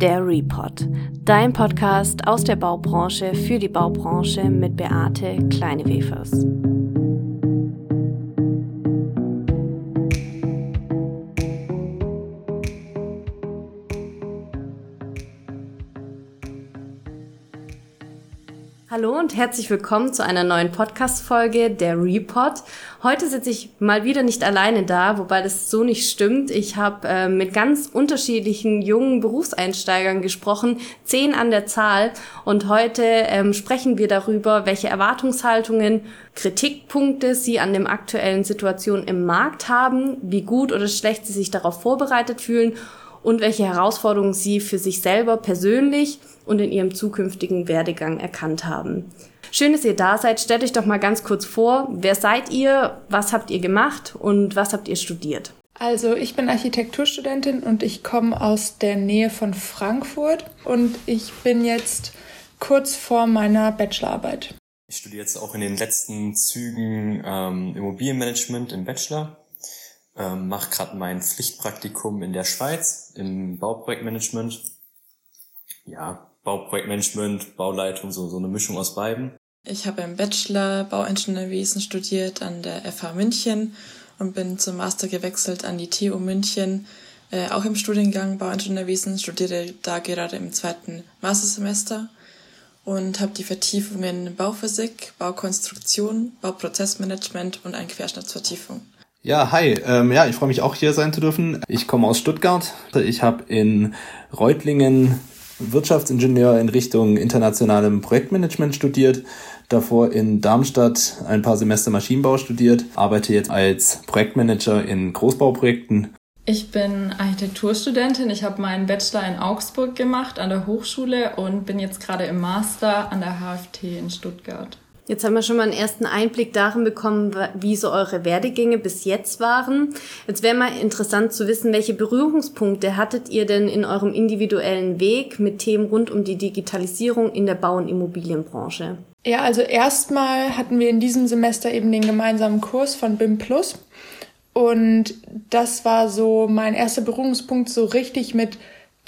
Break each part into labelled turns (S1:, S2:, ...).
S1: Der Report, dein Podcast aus der Baubranche für die Baubranche mit Beate Kleinewefers. Hallo und herzlich willkommen zu einer neuen Podcast-Folge der Report. Heute sitze ich mal wieder nicht alleine da, wobei das so nicht stimmt. Ich habe äh, mit ganz unterschiedlichen jungen Berufseinsteigern gesprochen, zehn an der Zahl. Und heute ähm, sprechen wir darüber, welche Erwartungshaltungen, Kritikpunkte sie an dem aktuellen Situation im Markt haben, wie gut oder schlecht sie sich darauf vorbereitet fühlen und welche Herausforderungen sie für sich selber persönlich und in ihrem zukünftigen Werdegang erkannt haben. Schön, dass ihr da seid. Stellt euch doch mal ganz kurz vor, wer seid ihr, was habt ihr gemacht und was habt ihr studiert?
S2: Also ich bin Architekturstudentin und ich komme aus der Nähe von Frankfurt und ich bin jetzt kurz vor meiner Bachelorarbeit.
S3: Ich studiere jetzt auch in den letzten Zügen ähm, Immobilienmanagement im Bachelor, ähm, mache gerade mein Pflichtpraktikum in der Schweiz im Bauprojektmanagement. Ja, Bauprojektmanagement, Bauleitung, so, so eine Mischung aus beiden.
S4: Ich habe im Bachelor Bauingenieurwesen studiert an der FH München und bin zum Master gewechselt an die TU München, äh, auch im Studiengang Bauingenieurwesen, studiere da gerade im zweiten Mastersemester und habe die Vertiefungen Bauphysik, Baukonstruktion, Bauprozessmanagement und eine Querschnittsvertiefung.
S5: Ja, hi. Ähm, ja, ich freue mich auch hier sein zu dürfen. Ich komme aus Stuttgart. Ich habe in Reutlingen Wirtschaftsingenieur in Richtung internationalem Projektmanagement studiert, davor in Darmstadt ein paar Semester Maschinenbau studiert, arbeite jetzt als Projektmanager in Großbauprojekten.
S6: Ich bin Architekturstudentin. Ich habe meinen Bachelor in Augsburg gemacht an der Hochschule und bin jetzt gerade im Master an der HFT in Stuttgart.
S1: Jetzt haben wir schon mal einen ersten Einblick darin bekommen, wie so eure Werdegänge bis jetzt waren. Jetzt wäre mal interessant zu wissen, welche Berührungspunkte hattet ihr denn in eurem individuellen Weg mit Themen rund um die Digitalisierung in der Bau- und Immobilienbranche?
S2: Ja, also erstmal hatten wir in diesem Semester eben den gemeinsamen Kurs von BIM Plus. Und das war so mein erster Berührungspunkt so richtig mit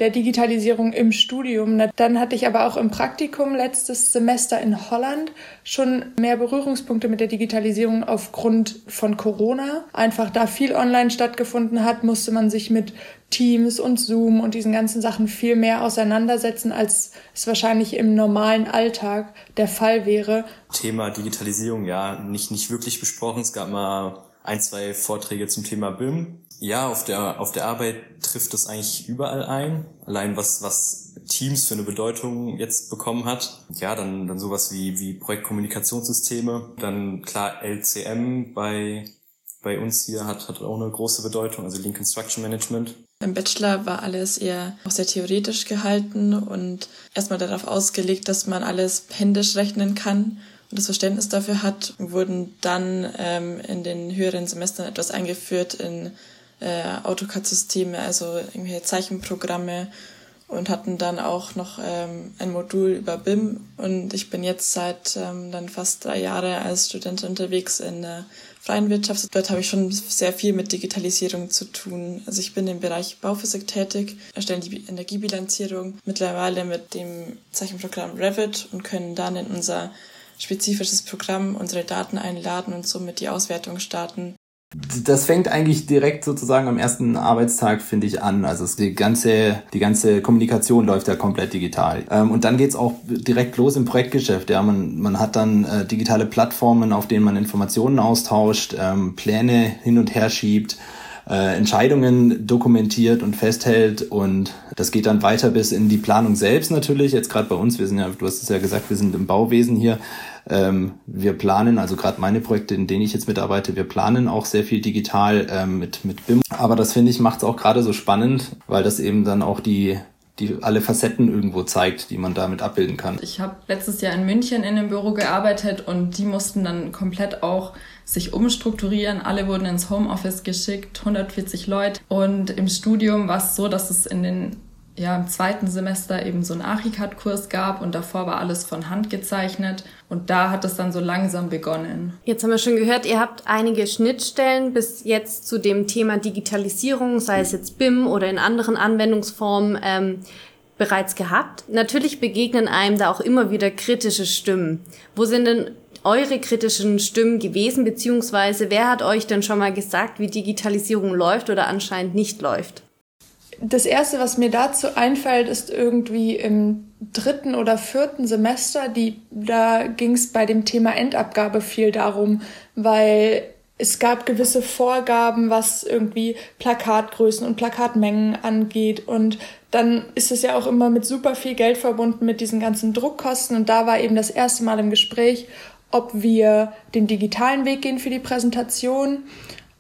S2: der Digitalisierung im Studium. Dann hatte ich aber auch im Praktikum letztes Semester in Holland schon mehr Berührungspunkte mit der Digitalisierung aufgrund von Corona. Einfach da viel online stattgefunden hat, musste man sich mit Teams und Zoom und diesen ganzen Sachen viel mehr auseinandersetzen, als es wahrscheinlich im normalen Alltag der Fall wäre.
S3: Thema Digitalisierung, ja, nicht, nicht wirklich besprochen. Es gab mal ein, zwei Vorträge zum Thema BIM. Ja, auf der, auf der Arbeit trifft es eigentlich überall ein. Allein was, was Teams für eine Bedeutung jetzt bekommen hat. Ja, dann, dann sowas wie, wie Projektkommunikationssysteme. Dann klar LCM bei, bei uns hier hat, hat auch eine große Bedeutung, also Lean Construction Management.
S4: Im Bachelor war alles eher auch sehr theoretisch gehalten und erstmal darauf ausgelegt, dass man alles händisch rechnen kann und das Verständnis dafür hat, wurden dann ähm, in den höheren Semestern etwas eingeführt in äh, AutoCAD-Systeme, also irgendwelche Zeichenprogramme und hatten dann auch noch ähm, ein Modul über BIM und ich bin jetzt seit ähm, dann fast drei Jahre als Student unterwegs in der freien Wirtschaft. Dort habe ich schon sehr viel mit Digitalisierung zu tun. Also ich bin im Bereich Bauphysik tätig, erstellen die Energiebilanzierung mittlerweile mit dem Zeichenprogramm Revit und können dann in unser spezifisches Programm unsere Daten einladen und somit die Auswertung starten.
S5: Das fängt eigentlich direkt sozusagen am ersten Arbeitstag, finde ich, an. Also die ganze, die ganze Kommunikation läuft ja komplett digital. Ähm, und dann geht's auch direkt los im Projektgeschäft. Ja, man, man hat dann äh, digitale Plattformen, auf denen man Informationen austauscht, ähm, Pläne hin und her schiebt äh, Entscheidungen dokumentiert und festhält und das geht dann weiter bis in die Planung selbst natürlich. Jetzt gerade bei uns, wir sind ja, du hast es ja gesagt, wir sind im Bauwesen hier. Ähm, wir planen, also gerade meine Projekte, in denen ich jetzt mitarbeite, wir planen auch sehr viel digital ähm, mit, mit BIM. Aber das finde ich macht es auch gerade so spannend, weil das eben dann auch die die alle Facetten irgendwo zeigt, die man damit abbilden kann.
S6: Ich habe letztes Jahr in München in einem Büro gearbeitet und die mussten dann komplett auch sich umstrukturieren. Alle wurden ins Homeoffice geschickt, 140 Leute. Und im Studium war es so, dass es in den ja, im zweiten Semester eben so einen Archicad-Kurs gab und davor war alles von Hand gezeichnet und da hat es dann so langsam begonnen.
S1: Jetzt haben wir schon gehört, ihr habt einige Schnittstellen bis jetzt zu dem Thema Digitalisierung, sei es jetzt BIM oder in anderen Anwendungsformen, ähm, bereits gehabt. Natürlich begegnen einem da auch immer wieder kritische Stimmen. Wo sind denn eure kritischen Stimmen gewesen, beziehungsweise wer hat euch denn schon mal gesagt, wie Digitalisierung läuft oder anscheinend nicht läuft?
S2: Das erste, was mir dazu einfällt, ist irgendwie im dritten oder vierten Semester, die, da ging es bei dem Thema Endabgabe viel darum, weil es gab gewisse Vorgaben, was irgendwie Plakatgrößen und Plakatmengen angeht. Und dann ist es ja auch immer mit super viel Geld verbunden mit diesen ganzen Druckkosten. Und da war eben das erste Mal im Gespräch, ob wir den digitalen Weg gehen für die Präsentation.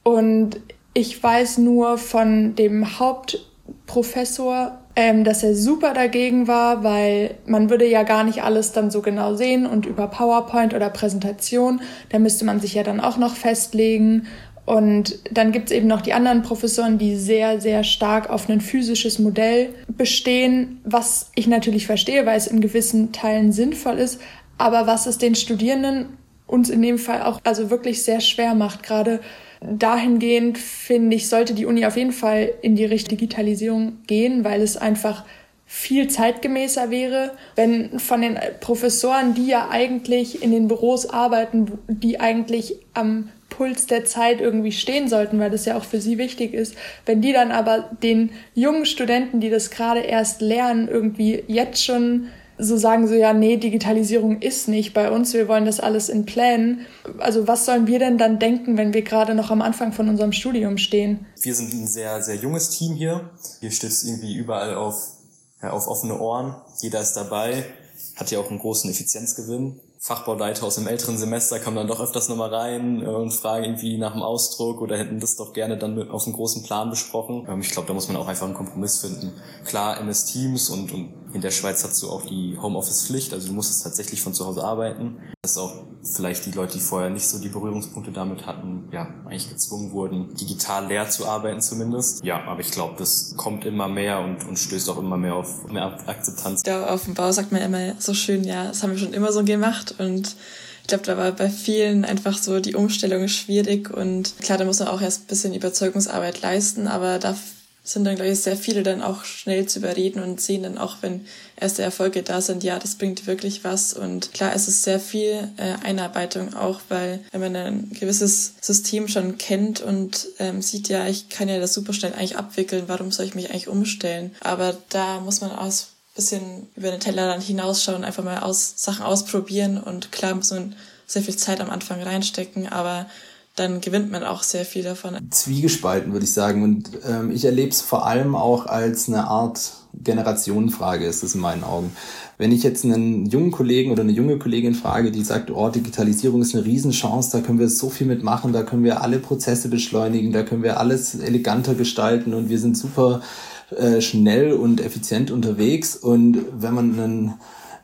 S2: Und ich weiß nur von dem Hauptprofessor, ähm, dass er super dagegen war, weil man würde ja gar nicht alles dann so genau sehen und über PowerPoint oder Präsentation, da müsste man sich ja dann auch noch festlegen. Und dann gibt's eben noch die anderen Professoren, die sehr, sehr stark auf ein physisches Modell bestehen, was ich natürlich verstehe, weil es in gewissen Teilen sinnvoll ist, aber was es den Studierenden uns in dem Fall auch also wirklich sehr schwer macht. Gerade dahingehend finde ich, sollte die Uni auf jeden Fall in die Richtung Digitalisierung gehen, weil es einfach viel zeitgemäßer wäre, wenn von den Professoren, die ja eigentlich in den Büros arbeiten, die eigentlich am Puls der Zeit irgendwie stehen sollten, weil das ja auch für sie wichtig ist, wenn die dann aber den jungen Studenten, die das gerade erst lernen, irgendwie jetzt schon so sagen so, ja, nee, Digitalisierung ist nicht bei uns, wir wollen das alles in Plänen. Also was sollen wir denn dann denken, wenn wir gerade noch am Anfang von unserem Studium stehen?
S3: Wir sind ein sehr, sehr junges Team hier. Hier es irgendwie überall auf, ja, auf offene Ohren. Jeder ist dabei, hat ja auch einen großen Effizienzgewinn. Fachbauleiter aus dem älteren Semester kommen dann doch öfters nochmal rein äh, und fragen irgendwie nach dem Ausdruck oder hätten das doch gerne dann mit auf einem großen Plan besprochen. Ähm, ich glaube, da muss man auch einfach einen Kompromiss finden. Klar, MS Teams und, und in der Schweiz hast du auch die Homeoffice-Pflicht, also du musst es tatsächlich von zu Hause arbeiten. Dass auch vielleicht die Leute, die vorher nicht so die Berührungspunkte damit hatten, ja, eigentlich gezwungen wurden, digital leer zu arbeiten zumindest. Ja, aber ich glaube, das kommt immer mehr und, und stößt auch immer mehr auf mehr Akzeptanz.
S4: Da auf dem Bau sagt man immer so schön, ja, das haben wir schon immer so gemacht und ich glaube, da war bei vielen einfach so die Umstellung schwierig und klar, da muss man auch erst ein bisschen Überzeugungsarbeit leisten, aber da sind dann, glaube ich, sehr viele dann auch schnell zu überreden und sehen dann auch, wenn erste Erfolge da sind, ja, das bringt wirklich was. Und klar, es ist sehr viel äh, Einarbeitung auch, weil wenn man ein gewisses System schon kennt und ähm, sieht, ja, ich kann ja das super schnell eigentlich abwickeln, warum soll ich mich eigentlich umstellen? Aber da muss man auch bisschen über den Teller dann hinausschauen, einfach mal aus, Sachen ausprobieren und klar muss man sehr viel Zeit am Anfang reinstecken, aber dann gewinnt man auch sehr viel davon.
S5: Zwiegespalten, würde ich sagen. Und ähm, ich erlebe es vor allem auch als eine Art Generationenfrage, ist es in meinen Augen. Wenn ich jetzt einen jungen Kollegen oder eine junge Kollegin frage, die sagt, oh, Digitalisierung ist eine Riesenchance, da können wir so viel mitmachen, da können wir alle Prozesse beschleunigen, da können wir alles eleganter gestalten und wir sind super äh, schnell und effizient unterwegs. Und wenn man einen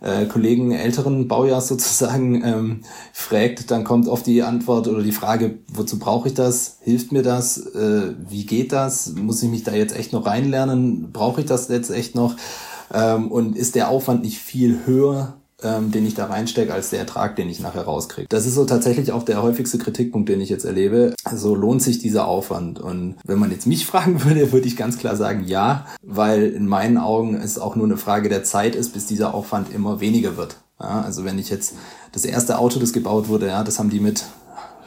S5: äh, Kollegen älteren Baujahrs sozusagen ähm, fragt, dann kommt oft die Antwort oder die Frage, wozu brauche ich das? Hilft mir das? Äh, wie geht das? Muss ich mich da jetzt echt noch reinlernen? Brauche ich das jetzt echt noch? Ähm, und ist der Aufwand nicht viel höher, ähm, den ich da reinstecke, als der Ertrag, den ich nachher rauskriege. Das ist so tatsächlich auch der häufigste Kritikpunkt, den ich jetzt erlebe. Also lohnt sich dieser Aufwand? Und wenn man jetzt mich fragen würde, würde ich ganz klar sagen, ja, weil in meinen Augen es auch nur eine Frage der Zeit ist, bis dieser Aufwand immer weniger wird. Ja, also wenn ich jetzt das erste Auto, das gebaut wurde, ja, das haben die mit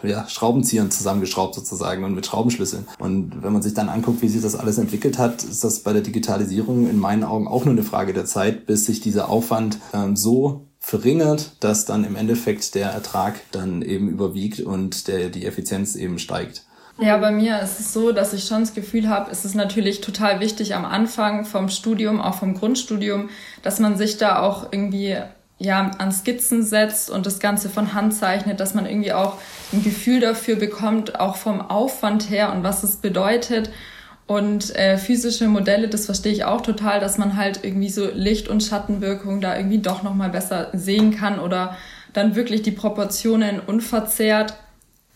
S5: ja, Schraubenziehern zusammengeschraubt sozusagen und mit Schraubenschlüsseln. Und wenn man sich dann anguckt, wie sich das alles entwickelt hat, ist das bei der Digitalisierung in meinen Augen auch nur eine Frage der Zeit, bis sich dieser Aufwand ähm, so verringert, dass dann im Endeffekt der Ertrag dann eben überwiegt und der, die Effizienz eben steigt.
S6: Ja, bei mir ist es so, dass ich schon das Gefühl habe, es ist natürlich total wichtig am Anfang vom Studium, auch vom Grundstudium, dass man sich da auch irgendwie ja, an Skizzen setzt und das Ganze von Hand zeichnet, dass man irgendwie auch ein Gefühl dafür bekommt, auch vom Aufwand her und was es bedeutet. Und äh, physische Modelle, das verstehe ich auch total, dass man halt irgendwie so Licht- und Schattenwirkung da irgendwie doch nochmal besser sehen kann oder dann wirklich die Proportionen unverzerrt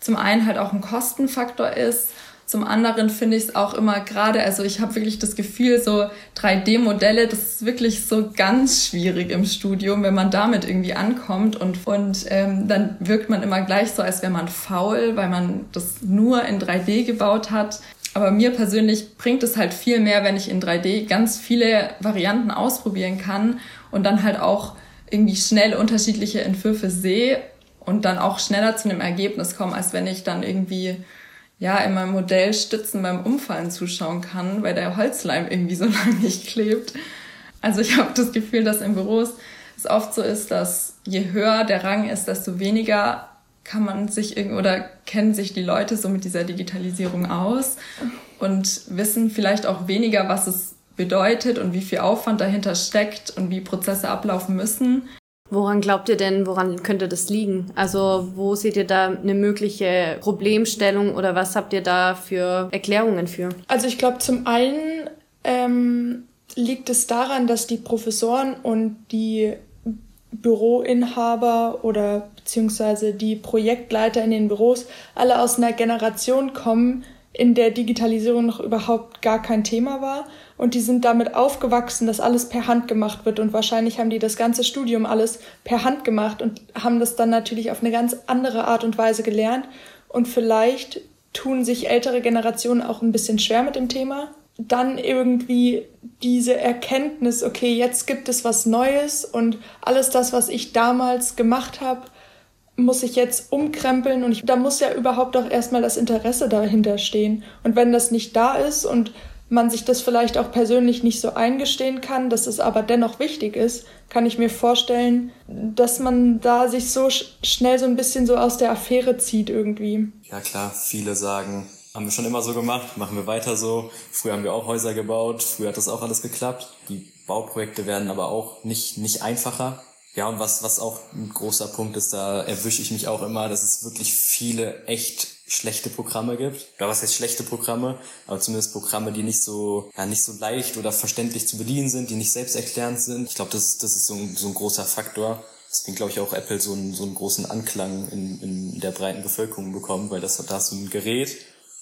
S6: zum einen halt auch ein Kostenfaktor ist zum anderen finde ich es auch immer gerade, also ich habe wirklich das Gefühl, so 3D-Modelle, das ist wirklich so ganz schwierig im Studium, wenn man damit irgendwie ankommt und, und ähm, dann wirkt man immer gleich so, als wäre man faul, weil man das nur in 3D gebaut hat. Aber mir persönlich bringt es halt viel mehr, wenn ich in 3D ganz viele Varianten ausprobieren kann und dann halt auch irgendwie schnell unterschiedliche Entwürfe sehe und dann auch schneller zu einem Ergebnis komme, als wenn ich dann irgendwie ja in meinem Modell Stützen beim Umfallen zuschauen kann, weil der Holzleim irgendwie so lange nicht klebt. Also ich habe das Gefühl, dass in Büros es oft so ist, dass je höher der Rang ist, desto weniger kann man sich oder kennen sich die Leute so mit dieser Digitalisierung aus und wissen vielleicht auch weniger, was es bedeutet und wie viel Aufwand dahinter steckt und wie Prozesse ablaufen müssen.
S1: Woran glaubt ihr denn, woran könnte das liegen? Also wo seht ihr da eine mögliche Problemstellung oder was habt ihr da für Erklärungen für?
S2: Also ich glaube zum einen ähm, liegt es daran, dass die Professoren und die Büroinhaber oder beziehungsweise die Projektleiter in den Büros alle aus einer Generation kommen, in der Digitalisierung noch überhaupt gar kein Thema war. Und die sind damit aufgewachsen, dass alles per Hand gemacht wird. Und wahrscheinlich haben die das ganze Studium alles per Hand gemacht und haben das dann natürlich auf eine ganz andere Art und Weise gelernt. Und vielleicht tun sich ältere Generationen auch ein bisschen schwer mit dem Thema. Dann irgendwie diese Erkenntnis, okay, jetzt gibt es was Neues und alles das, was ich damals gemacht habe, muss ich jetzt umkrempeln und ich, da muss ja überhaupt auch erstmal das Interesse dahinter stehen. Und wenn das nicht da ist und man sich das vielleicht auch persönlich nicht so eingestehen kann, dass es aber dennoch wichtig ist, kann ich mir vorstellen, dass man da sich so sch schnell so ein bisschen so aus der Affäre zieht irgendwie.
S3: Ja klar, viele sagen, haben wir schon immer so gemacht, machen wir weiter so. Früher haben wir auch Häuser gebaut, früher hat das auch alles geklappt. Die Bauprojekte werden aber auch nicht, nicht einfacher. Ja, und was, was auch ein großer Punkt ist, da erwische ich mich auch immer, dass es wirklich viele echt schlechte Programme gibt. Oder was heißt schlechte Programme? Aber zumindest Programme, die nicht so, ja, nicht so leicht oder verständlich zu bedienen sind, die nicht selbsterklärend sind. Ich glaube, das, das ist so ein, so ein großer Faktor. Deswegen glaube ich auch Apple so einen, so einen großen Anklang in, in der breiten Bevölkerung bekommt, weil das, da hast du ein Gerät,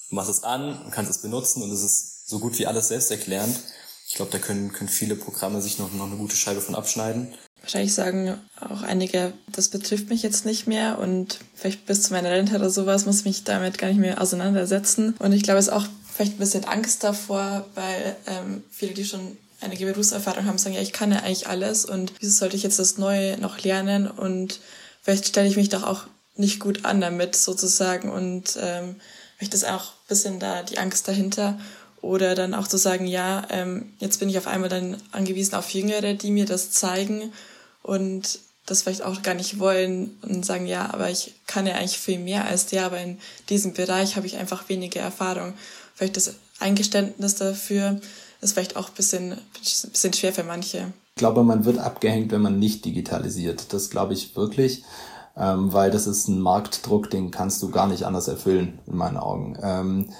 S3: du machst es an und kannst es benutzen und es ist so gut wie alles selbsterklärend. Ich glaube, da können, können viele Programme sich noch, noch eine gute Scheibe von abschneiden.
S4: Wahrscheinlich sagen auch einige, das betrifft mich jetzt nicht mehr und vielleicht bis zu meiner Rente oder sowas muss ich mich damit gar nicht mehr auseinandersetzen. Und ich glaube, es ist auch vielleicht ein bisschen Angst davor, weil ähm, viele, die schon einige Berufserfahrung haben, sagen, ja, ich kann ja eigentlich alles und wieso sollte ich jetzt das Neue noch lernen? Und vielleicht stelle ich mich doch auch nicht gut an damit sozusagen und ähm, vielleicht ist auch ein bisschen da die Angst dahinter. Oder dann auch zu sagen, ja, ähm, jetzt bin ich auf einmal dann angewiesen auf Jüngere, die mir das zeigen und das vielleicht auch gar nicht wollen und sagen, ja, aber ich kann ja eigentlich viel mehr als der, aber in diesem Bereich habe ich einfach weniger Erfahrung. Vielleicht das Eingeständnis dafür ist vielleicht auch ein bisschen, ein bisschen schwer für manche.
S5: Ich glaube, man wird abgehängt, wenn man nicht digitalisiert. Das glaube ich wirklich, ähm, weil das ist ein Marktdruck, den kannst du gar nicht anders erfüllen, in meinen Augen. Ähm,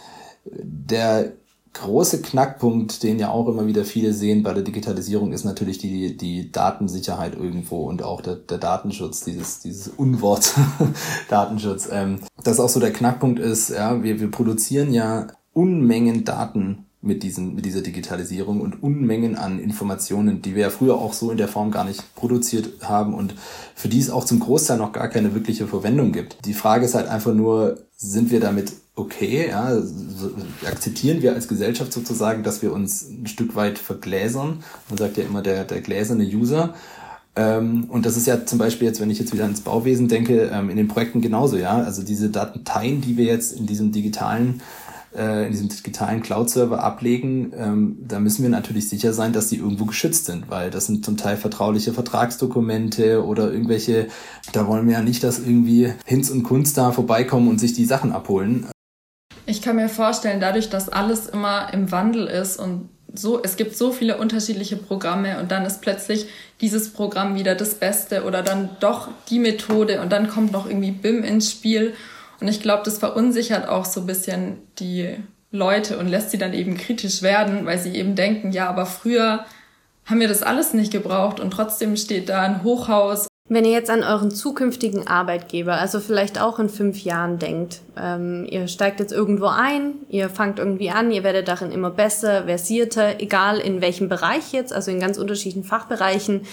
S5: der große Knackpunkt, den ja auch immer wieder viele sehen bei der Digitalisierung, ist natürlich die, die Datensicherheit irgendwo und auch der, der Datenschutz, dieses, dieses Unwort Datenschutz. Ähm, das auch so der Knackpunkt ist, ja, wir, wir produzieren ja Unmengen Daten mit, diesen, mit dieser Digitalisierung und Unmengen an Informationen, die wir ja früher auch so in der Form gar nicht produziert haben und für die es auch zum Großteil noch gar keine wirkliche Verwendung gibt. Die Frage ist halt einfach nur, sind wir damit okay, ja, akzeptieren wir als Gesellschaft sozusagen, dass wir uns ein Stück weit vergläsern. Man sagt ja immer der, der gläserne User. Ähm, und das ist ja zum Beispiel jetzt, wenn ich jetzt wieder ans Bauwesen denke, ähm, in den Projekten genauso, ja. Also diese Dateien, die wir jetzt in diesem digitalen äh, in diesem digitalen Cloud-Server ablegen, ähm, da müssen wir natürlich sicher sein, dass sie irgendwo geschützt sind, weil das sind zum Teil vertrauliche Vertragsdokumente oder irgendwelche, da wollen wir ja nicht, dass irgendwie Hinz und Kunst da vorbeikommen und sich die Sachen abholen.
S6: Ich kann mir vorstellen, dadurch, dass alles immer im Wandel ist und so, es gibt so viele unterschiedliche Programme und dann ist plötzlich dieses Programm wieder das Beste oder dann doch die Methode und dann kommt noch irgendwie BIM ins Spiel und ich glaube, das verunsichert auch so ein bisschen die Leute und lässt sie dann eben kritisch werden, weil sie eben denken, ja, aber früher haben wir das alles nicht gebraucht und trotzdem steht da ein Hochhaus.
S1: Wenn ihr jetzt an euren zukünftigen Arbeitgeber, also vielleicht auch in fünf Jahren denkt, ähm, ihr steigt jetzt irgendwo ein, ihr fangt irgendwie an, ihr werdet darin immer besser, versierter, egal in welchem Bereich jetzt, also in ganz unterschiedlichen Fachbereichen.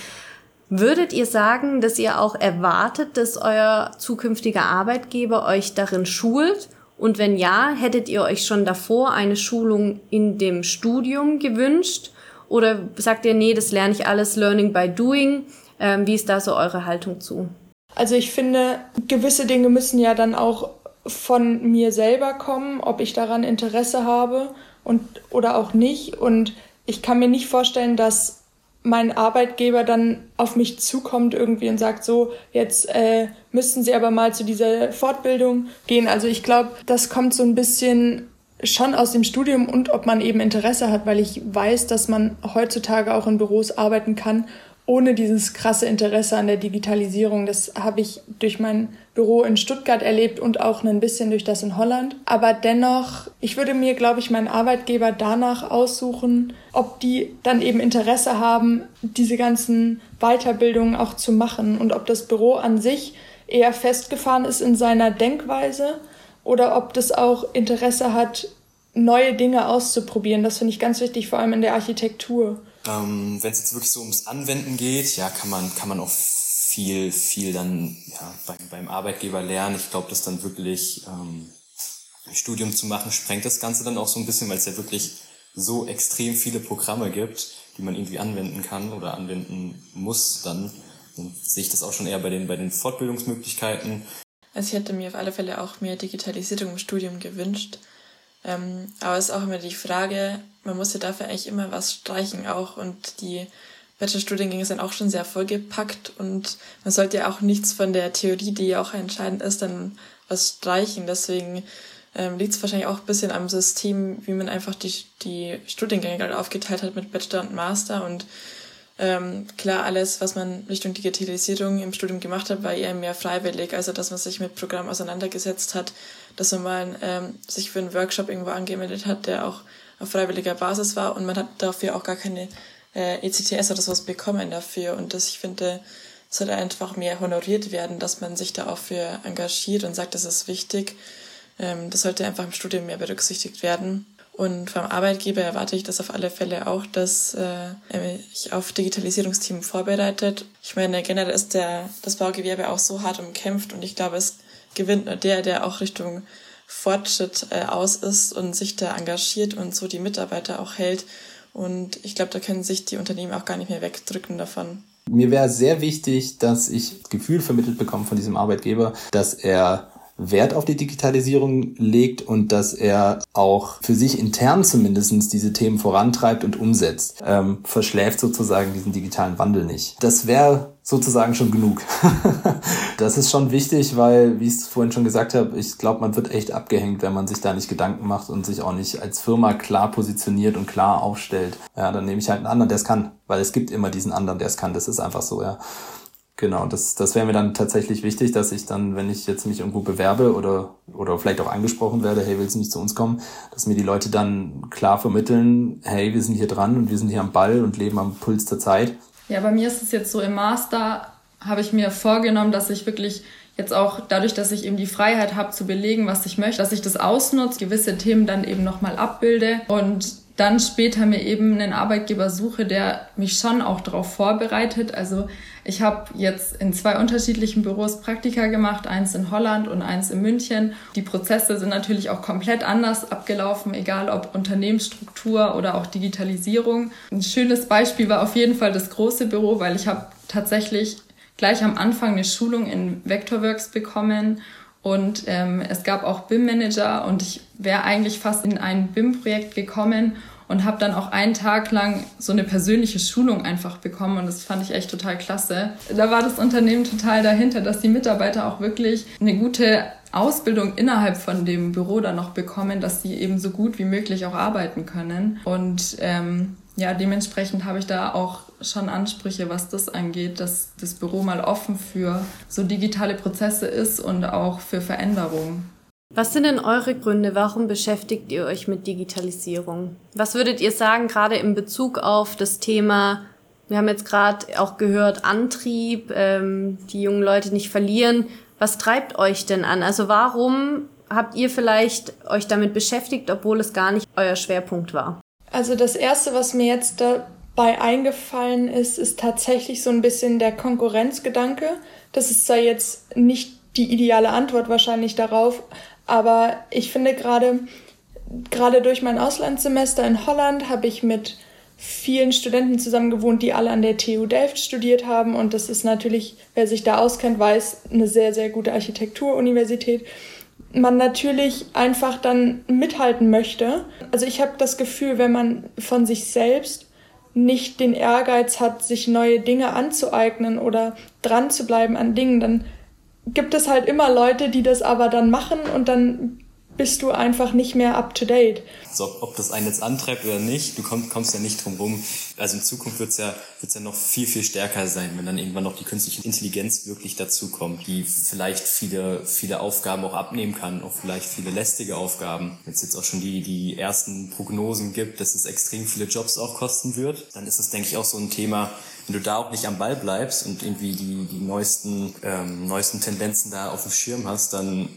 S1: Würdet ihr sagen, dass ihr auch erwartet, dass euer zukünftiger Arbeitgeber euch darin schult? Und wenn ja, hättet ihr euch schon davor eine Schulung in dem Studium gewünscht? Oder sagt ihr, nee, das lerne ich alles Learning by Doing? Ähm, wie ist da so eure Haltung zu?
S2: Also ich finde, gewisse Dinge müssen ja dann auch von mir selber kommen, ob ich daran Interesse habe und oder auch nicht. Und ich kann mir nicht vorstellen, dass mein Arbeitgeber dann auf mich zukommt irgendwie und sagt so, jetzt äh, müssten Sie aber mal zu dieser Fortbildung gehen. Also ich glaube, das kommt so ein bisschen schon aus dem Studium und ob man eben Interesse hat, weil ich weiß, dass man heutzutage auch in Büros arbeiten kann ohne dieses krasse Interesse an der Digitalisierung. Das habe ich durch mein Büro in Stuttgart erlebt und auch ein bisschen durch das in Holland. Aber dennoch, ich würde mir, glaube ich, meinen Arbeitgeber danach aussuchen, ob die dann eben Interesse haben, diese ganzen Weiterbildungen auch zu machen und ob das Büro an sich eher festgefahren ist in seiner Denkweise oder ob das auch Interesse hat, neue Dinge auszuprobieren. Das finde ich ganz wichtig, vor allem in der Architektur.
S3: Ähm, Wenn es jetzt wirklich so ums Anwenden geht, ja, kann man, kann man auch viel, viel dann ja, beim, beim Arbeitgeber lernen. Ich glaube, das dann wirklich ähm, Studium zu machen, sprengt das Ganze dann auch so ein bisschen, weil es ja wirklich so extrem viele Programme gibt, die man irgendwie anwenden kann oder anwenden muss, dann, dann sehe ich das auch schon eher bei den, bei den Fortbildungsmöglichkeiten.
S4: Also ich hätte mir auf alle Fälle auch mehr Digitalisierung im Studium gewünscht. Ähm, aber es ist auch immer die Frage, man muss ja dafür eigentlich immer was streichen auch. Und die Bachelorstudiengänge sind auch schon sehr vollgepackt. Und man sollte ja auch nichts von der Theorie, die ja auch entscheidend ist, dann was streichen. Deswegen ähm, liegt es wahrscheinlich auch ein bisschen am System, wie man einfach die, die Studiengänge gerade aufgeteilt hat mit Bachelor und Master. Und ähm, klar, alles, was man Richtung Digitalisierung im Studium gemacht hat, war eher mehr freiwillig, also dass man sich mit Programmen auseinandergesetzt hat, dass man mal ähm, sich für einen Workshop irgendwo angemeldet hat, der auch auf freiwilliger Basis war und man hat dafür auch gar keine äh, ECTS oder sowas bekommen dafür. Und das, ich finde, sollte einfach mehr honoriert werden, dass man sich da auch für engagiert und sagt, das ist wichtig. Ähm, das sollte einfach im Studium mehr berücksichtigt werden. Und vom Arbeitgeber erwarte ich das auf alle Fälle auch, dass äh, er mich auf Digitalisierungsthemen vorbereitet. Ich meine, generell ist der, das Baugewerbe auch so hart umkämpft und ich glaube, es gewinnt nur der, der auch Richtung Fortschritt äh, aus ist und sich da engagiert und so die Mitarbeiter auch hält. Und ich glaube, da können sich die Unternehmen auch gar nicht mehr wegdrücken davon.
S5: Mir wäre sehr wichtig, dass ich Gefühl vermittelt bekomme von diesem Arbeitgeber, dass er Wert auf die Digitalisierung legt und dass er auch für sich intern zumindestens diese Themen vorantreibt und umsetzt. Ähm, verschläft sozusagen diesen digitalen Wandel nicht. Das wäre sozusagen schon genug. das ist schon wichtig, weil, wie ich es vorhin schon gesagt habe, ich glaube, man wird echt abgehängt, wenn man sich da nicht Gedanken macht und sich auch nicht als Firma klar positioniert und klar aufstellt. Ja, dann nehme ich halt einen anderen, der es kann, weil es gibt immer diesen anderen, der es kann. Das ist einfach so, ja. Genau, das, das wäre mir dann tatsächlich wichtig, dass ich dann, wenn ich jetzt mich irgendwo bewerbe oder, oder vielleicht auch angesprochen werde, hey, willst du nicht zu uns kommen, dass mir die Leute dann klar vermitteln, hey, wir sind hier dran und wir sind hier am Ball und leben am Puls der Zeit.
S6: Ja, bei mir ist es jetzt so im Master, habe ich mir vorgenommen, dass ich wirklich jetzt auch dadurch, dass ich eben die Freiheit habe zu belegen, was ich möchte, dass ich das ausnutze, gewisse Themen dann eben nochmal abbilde und dann später mir eben einen Arbeitgeber suche, der mich schon auch darauf vorbereitet. Also ich habe jetzt in zwei unterschiedlichen Büros Praktika gemacht, eins in Holland und eins in München. Die Prozesse sind natürlich auch komplett anders abgelaufen, egal ob Unternehmensstruktur oder auch Digitalisierung. Ein schönes Beispiel war auf jeden Fall das große Büro, weil ich habe tatsächlich gleich am Anfang eine Schulung in Vectorworks bekommen und ähm, es gab auch BIM-Manager und ich wäre eigentlich fast in ein BIM-Projekt gekommen und habe dann auch einen Tag lang so eine persönliche Schulung einfach bekommen und das fand ich echt total klasse. Da war das Unternehmen total dahinter, dass die Mitarbeiter auch wirklich eine gute Ausbildung innerhalb von dem Büro dann noch bekommen, dass sie eben so gut wie möglich auch arbeiten können. Und ähm, ja, dementsprechend habe ich da auch schon Ansprüche, was das angeht, dass das Büro mal offen für so digitale Prozesse ist und auch für Veränderungen.
S1: Was sind denn eure Gründe? Warum beschäftigt ihr euch mit Digitalisierung? Was würdet ihr sagen, gerade in Bezug auf das Thema, wir haben jetzt gerade auch gehört, Antrieb, ähm, die jungen Leute nicht verlieren. Was treibt euch denn an? Also warum habt ihr vielleicht euch damit beschäftigt, obwohl es gar nicht euer Schwerpunkt war?
S2: Also das Erste, was mir jetzt dabei eingefallen ist, ist tatsächlich so ein bisschen der Konkurrenzgedanke. Das ist zwar jetzt nicht die ideale Antwort wahrscheinlich darauf, Aber ich finde gerade, gerade durch mein Auslandssemester in Holland habe ich mit vielen Studenten zusammen gewohnt, die alle an der TU Delft studiert haben. Und das ist natürlich, wer sich da auskennt, weiß, eine sehr, sehr gute Architekturuniversität. Man natürlich einfach dann mithalten möchte. Also ich habe das Gefühl, wenn man von sich selbst nicht den Ehrgeiz hat, sich neue Dinge anzueignen oder dran zu bleiben an Dingen, dann gibt es halt immer Leute, die das aber dann machen und dann bist du einfach nicht mehr up to date.
S3: So, ob das einen jetzt antreibt oder nicht, du kommst, kommst ja nicht drum rum. Also in Zukunft wird's ja, wird's ja noch viel, viel stärker sein, wenn dann irgendwann noch die künstliche Intelligenz wirklich dazukommt, die vielleicht viele, viele Aufgaben auch abnehmen kann, auch vielleicht viele lästige Aufgaben. Wenn es jetzt auch schon die, die ersten Prognosen gibt, dass es extrem viele Jobs auch kosten wird, dann ist es, denke ich, auch so ein Thema, wenn du da auch nicht am Ball bleibst und irgendwie die, die neuesten, ähm, neuesten Tendenzen da auf dem Schirm hast, dann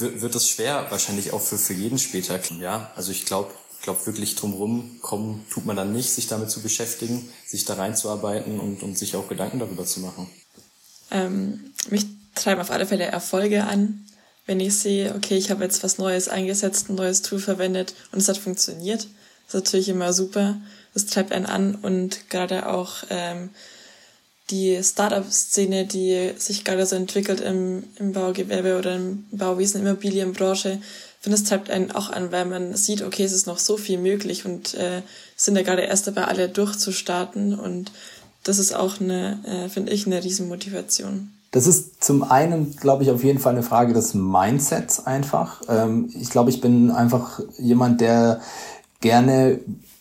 S3: wird es schwer, wahrscheinlich auch für, für jeden später. Ja, also ich glaube, glaube wirklich drumherum kommen tut man dann nicht, sich damit zu beschäftigen, sich da reinzuarbeiten und, und sich auch Gedanken darüber zu machen.
S4: Ähm, mich treiben auf alle Fälle Erfolge an, wenn ich sehe, okay, ich habe jetzt was Neues eingesetzt, ein neues Tool verwendet und es hat funktioniert. Das ist natürlich immer super das treibt einen an und gerade auch ähm, die Startup-Szene, die sich gerade so entwickelt im, im Baugewerbe oder im Bauwesen, Immobilienbranche, finde, es treibt einen auch an, weil man sieht, okay, es ist noch so viel möglich und äh, sind ja gerade erst dabei, alle durchzustarten und das ist auch eine, äh, finde ich, eine Riesenmotivation.
S5: Das ist zum einen, glaube ich, auf jeden Fall eine Frage des Mindsets einfach. Ähm, ich glaube, ich bin einfach jemand, der gerne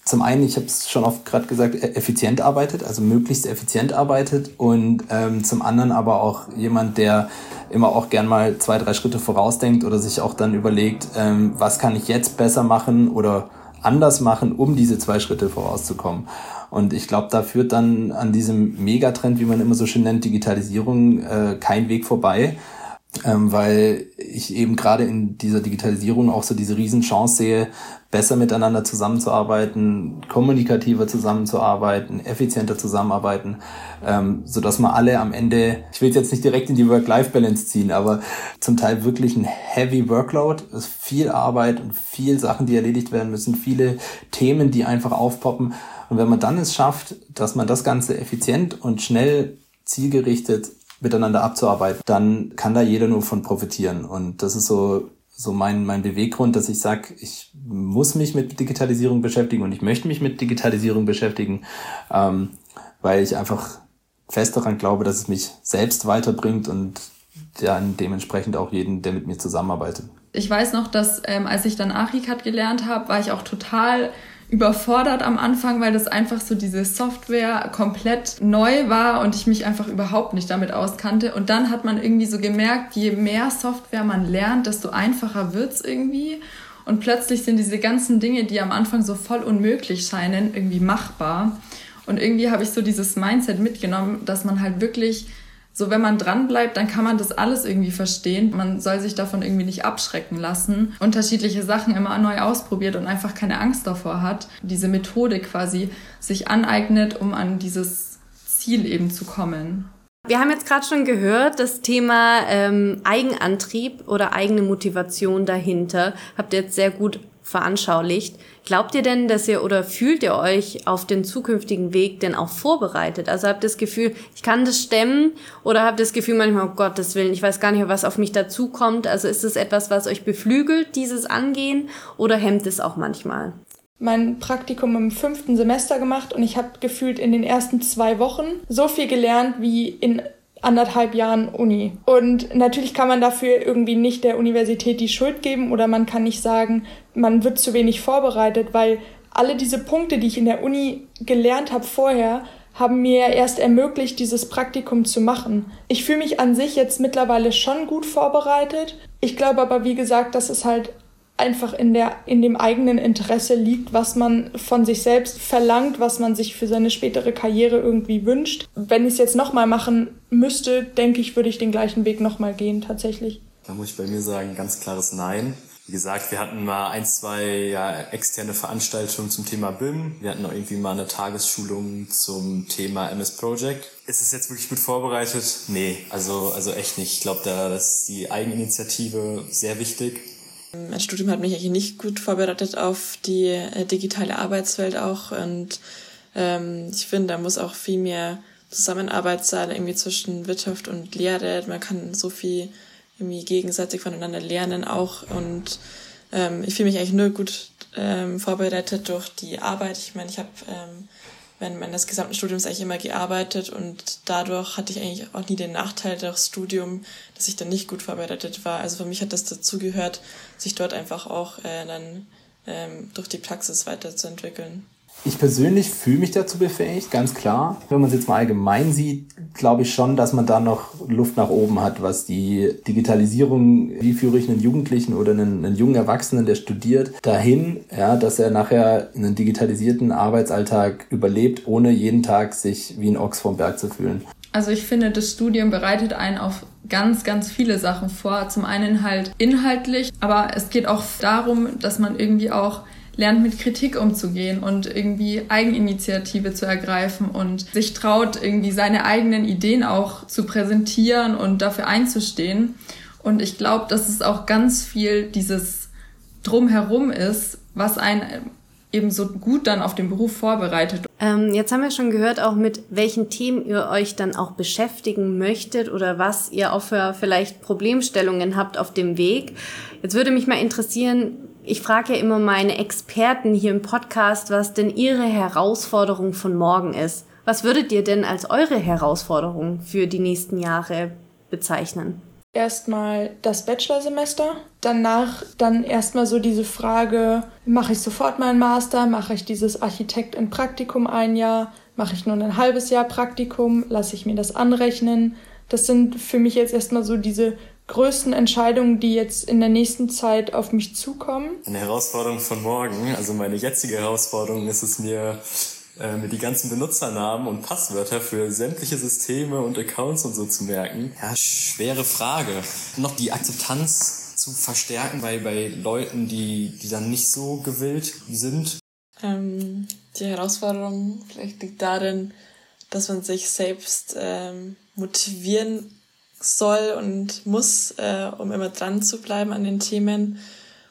S5: zum einen, ich habe es schon oft gerade gesagt, e-, effizient arbeitet, also möglichst effizient arbeitet und ähm, zum anderen aber auch jemand, der immer auch gern mal zwei, drei Schritte vorausdenkt oder sich auch dann überlegt, ähm, was kann ich jetzt besser machen oder anders machen, um diese zwei Schritte vorauszukommen. Und ich glaube, da führt dann an diesem Megatrend, wie man immer so schön nennt, Digitalisierung, äh, kein Weg vorbei ähm, weil ich eben gerade in dieser Digitalisierung auch so diese Riesenchance sehe, besser miteinander zusammenzuarbeiten, kommunikativer zusammenzuarbeiten, effizienter zusammenarbeiten, ähm, so dass man alle am Ende, ich will jetzt nicht direkt in die Work-Life-Balance ziehen, aber zum Teil wirklich ein Heavy Workload, ist viel Arbeit und viel Sachen, die erledigt werden müssen, viele Themen, die einfach aufpoppen. Und wenn man dann es schafft, dass man das Ganze effizient und schnell zielgerichtet miteinander abzuarbeiten, dann kann da jeder nur von profitieren. Und das ist so, so mein, mein Beweggrund, dass ich sage, ich muss mich mit Digitalisierung beschäftigen und ich möchte mich mit Digitalisierung beschäftigen, ähm, weil ich einfach fest daran glaube, dass es mich selbst weiterbringt und dann dementsprechend auch jeden, der mit mir zusammenarbeitet.
S6: Ich weiß noch, dass ähm, als ich dann Archicad gelernt habe, war ich auch total überfordert am Anfang, weil das einfach so diese Software komplett neu war und ich mich einfach überhaupt nicht damit auskannte. Und dann hat man irgendwie so gemerkt, je mehr Software man lernt, desto einfacher wird's irgendwie. Und plötzlich sind diese ganzen Dinge, die am Anfang so voll unmöglich scheinen, irgendwie machbar. Und irgendwie habe ich so dieses Mindset mitgenommen, dass man halt wirklich so, wenn man dran bleibt, dann kann man das alles irgendwie verstehen. Man soll sich davon irgendwie nicht abschrecken lassen. Unterschiedliche Sachen immer neu ausprobiert und einfach keine Angst davor hat. Diese Methode quasi sich aneignet, um an dieses Ziel eben zu kommen.
S1: Wir haben jetzt gerade schon gehört, das Thema ähm, Eigenantrieb oder eigene Motivation dahinter habt ihr jetzt sehr gut veranschaulicht. Glaubt ihr denn, dass ihr oder fühlt ihr euch auf den zukünftigen Weg denn auch vorbereitet? Also habt ihr das Gefühl, ich kann das stemmen oder habt ihr das Gefühl manchmal, oh Gottes Willen, ich weiß gar nicht, was auf mich dazukommt? Also ist es etwas, was euch beflügelt, dieses Angehen oder hemmt es auch manchmal?
S2: mein Praktikum im fünften Semester gemacht und ich habe gefühlt in den ersten zwei Wochen so viel gelernt wie in anderthalb Jahren Uni. Und natürlich kann man dafür irgendwie nicht der Universität die Schuld geben oder man kann nicht sagen, man wird zu wenig vorbereitet, weil alle diese Punkte, die ich in der Uni gelernt habe vorher, haben mir erst ermöglicht, dieses Praktikum zu machen. Ich fühle mich an sich jetzt mittlerweile schon gut vorbereitet. Ich glaube aber, wie gesagt, dass es halt einfach in der in dem eigenen Interesse liegt, was man von sich selbst verlangt, was man sich für seine spätere Karriere irgendwie wünscht. Wenn ich es jetzt nochmal machen müsste, denke ich, würde ich den gleichen Weg nochmal gehen, tatsächlich.
S3: Da muss ich bei mir sagen, ganz klares Nein. Wie gesagt, wir hatten mal ein, zwei ja, externe Veranstaltungen zum Thema BIM. Wir hatten auch irgendwie mal eine Tagesschulung zum Thema MS Project. Ist es jetzt wirklich gut vorbereitet? Nee, also, also echt nicht. Ich glaube, da ist die Eigeninitiative sehr wichtig
S4: Mein Studium hat mich eigentlich nicht gut vorbereitet auf die äh, digitale Arbeitswelt auch und ähm, ich finde, da muss auch viel mehr Zusammenarbeit sein, irgendwie zwischen Wirtschaft und Lehre. Man kann so viel irgendwie gegenseitig voneinander lernen auch und ähm, ich fühle mich eigentlich nur gut ähm, vorbereitet durch die Arbeit. Ich meine, ich habe ähm, während meines gesamten Studiums eigentlich immer gearbeitet und dadurch hatte ich eigentlich auch nie den Nachteil durchs Studium, dass ich dann nicht gut vorbereitet war. Also für mich hat das dazugehört, sich dort einfach auch äh, dann ähm, durch die Praxis weiterzuentwickeln.
S5: Ich persönlich fühle mich dazu befähigt, ganz klar. Wenn man es jetzt mal allgemein sieht, glaube ich schon, dass man da noch Luft nach oben hat, was die Digitalisierung, wie führe ich einen Jugendlichen oder einen, einen jungen Erwachsenen, der studiert, dahin, ja, dass er nachher einen digitalisierten Arbeitsalltag überlebt, ohne jeden Tag sich wie ein Ochs vom Berg zu fühlen.
S6: Also ich finde, das Studium bereitet einen auf ganz, ganz viele Sachen vor. Zum einen halt inhaltlich, aber es geht auch darum, dass man irgendwie auch lernt mit Kritik umzugehen und irgendwie Eigeninitiative zu ergreifen und sich traut, irgendwie seine eigenen Ideen auch zu präsentieren und dafür einzustehen. Und ich glaube, dass es auch ganz viel dieses Drumherum ist, was einen eben so gut dann auf den Beruf vorbereitet.
S1: Ähm, jetzt haben wir schon gehört, auch mit welchen Themen ihr euch dann auch beschäftigen möchtet oder was ihr auch für vielleicht Problemstellungen habt auf dem Weg. Jetzt würde mich mal interessieren, ich frage ja immer meine Experten hier im Podcast, was denn ihre Herausforderung von morgen ist. Was würdet ihr denn als eure Herausforderung für die nächsten Jahre bezeichnen?
S2: Erstmal das Bachelorsemester, danach dann erstmal so diese Frage, mache ich sofort meinen Master, mache ich dieses Architekt in Praktikum ein Jahr, mache ich nur ein halbes Jahr Praktikum, lasse ich mir das anrechnen. Das sind für mich jetzt erstmal so diese größten Entscheidungen, die jetzt in der nächsten Zeit auf mich zukommen?
S3: Eine Herausforderung von morgen, also meine jetzige Herausforderung ist es mir, äh, mir die ganzen Benutzernamen und Passwörter für sämtliche Systeme und Accounts und so zu merken. Ja, schwere Frage. Noch die Akzeptanz zu verstärken bei, bei Leuten, die, die dann nicht so gewillt sind.
S4: Ähm, die Herausforderung vielleicht liegt darin, dass man sich selbst ähm, motivieren soll und muss, äh, um immer dran zu bleiben an den Themen.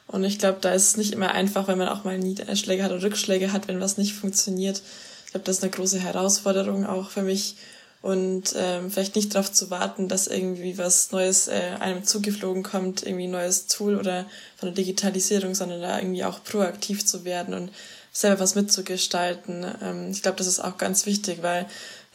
S4: Und ich glaube, da ist es nicht immer einfach, wenn man auch mal Niederschläge hat oder Rückschläge hat, wenn was nicht funktioniert. Ich glaube, das ist eine große Herausforderung auch für mich. Und ähm, vielleicht nicht darauf zu warten, dass irgendwie was Neues äh, einem zugeflogen kommt, irgendwie ein neues Tool oder von der Digitalisierung, sondern da irgendwie auch proaktiv zu werden und selber was mitzugestalten. Ähm, ich glaube, das ist auch ganz wichtig, weil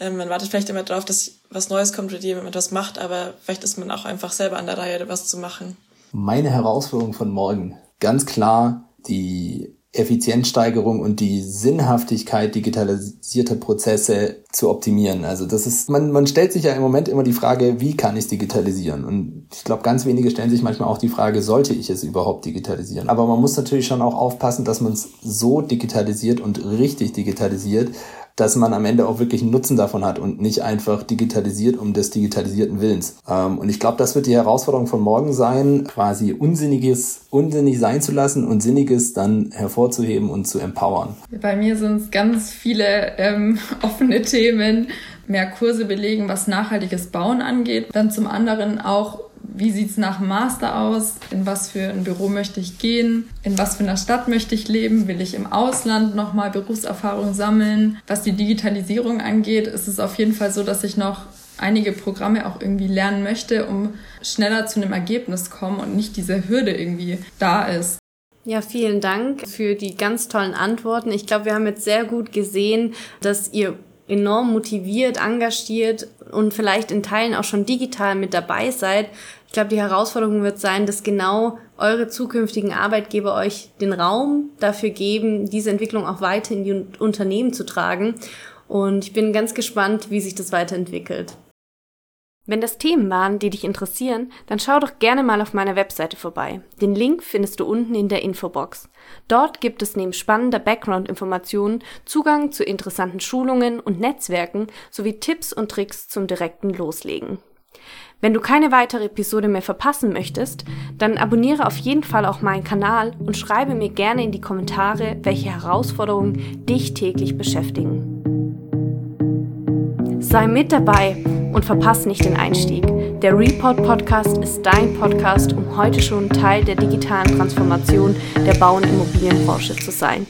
S4: ähm, man wartet vielleicht immer darauf, dass was Neues kommt oder jemand etwas macht, aber vielleicht ist man auch einfach selber an der Reihe, was zu machen.
S5: Meine Herausforderung von morgen, ganz klar die Effizienzsteigerung und die Sinnhaftigkeit digitalisierter Prozesse zu optimieren. Also das ist, man, man stellt sich ja im Moment immer die Frage, wie kann ich es digitalisieren? Und ich glaube, ganz wenige stellen sich manchmal auch die Frage, sollte ich es überhaupt digitalisieren? Aber man muss natürlich schon auch aufpassen, dass man es so digitalisiert und richtig digitalisiert, dass man am Ende auch wirklich einen Nutzen davon hat und nicht einfach digitalisiert um des digitalisierten Willens. Ähm, und ich glaube, das wird die Herausforderung von morgen sein, quasi Unsinniges unsinnig sein zu lassen und Sinniges dann hervorzuheben und zu empowern.
S6: Bei mir sind es ganz viele ähm, offene Themen, mehr Kurse belegen, was nachhaltiges Bauen angeht. Dann zum anderen auch wie sieht's nach dem Master aus? In was für ein Büro möchte ich gehen? In was für einer Stadt möchte ich leben? Will ich im Ausland nochmal Berufserfahrung sammeln? Was die Digitalisierung angeht, ist es auf jeden Fall so, dass ich noch einige Programme auch irgendwie lernen möchte, um schneller zu einem Ergebnis kommen und nicht diese Hürde irgendwie da ist.
S1: Ja, vielen Dank für die ganz tollen Antworten. Ich glaube, wir haben jetzt sehr gut gesehen, dass ihr enorm motiviert, engagiert und vielleicht in Teilen auch schon digital mit dabei seid. Ich glaube, die Herausforderung wird sein, dass genau eure zukünftigen Arbeitgeber euch den Raum dafür geben, diese Entwicklung auch weiter in die Unternehmen zu tragen. Und ich bin ganz gespannt, wie sich das weiterentwickelt. Wenn das Themen waren, die dich interessieren, dann schau doch gerne mal auf meiner Webseite vorbei. Den Link findest du unten in der Infobox. Dort gibt es neben spannender Background-Informationen Zugang zu interessanten Schulungen und Netzwerken sowie Tipps und Tricks zum direkten Loslegen. Wenn du keine weitere Episode mehr verpassen möchtest, dann abonniere auf jeden Fall auch meinen Kanal und schreibe mir gerne in die Kommentare, welche Herausforderungen dich täglich beschäftigen. Sei mit dabei und verpasse nicht den Einstieg, Der Report Podcast ist dein Podcast, um heute schon Teil der digitalen Transformation der Bau- und Immobilienbranche zu sein.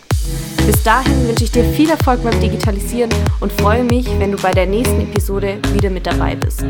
S1: Bis dahin wünsche ich dir viel Erfolg beim Digitalisieren und freue mich, wenn du bei der nächsten Episode wieder mit dabei bist.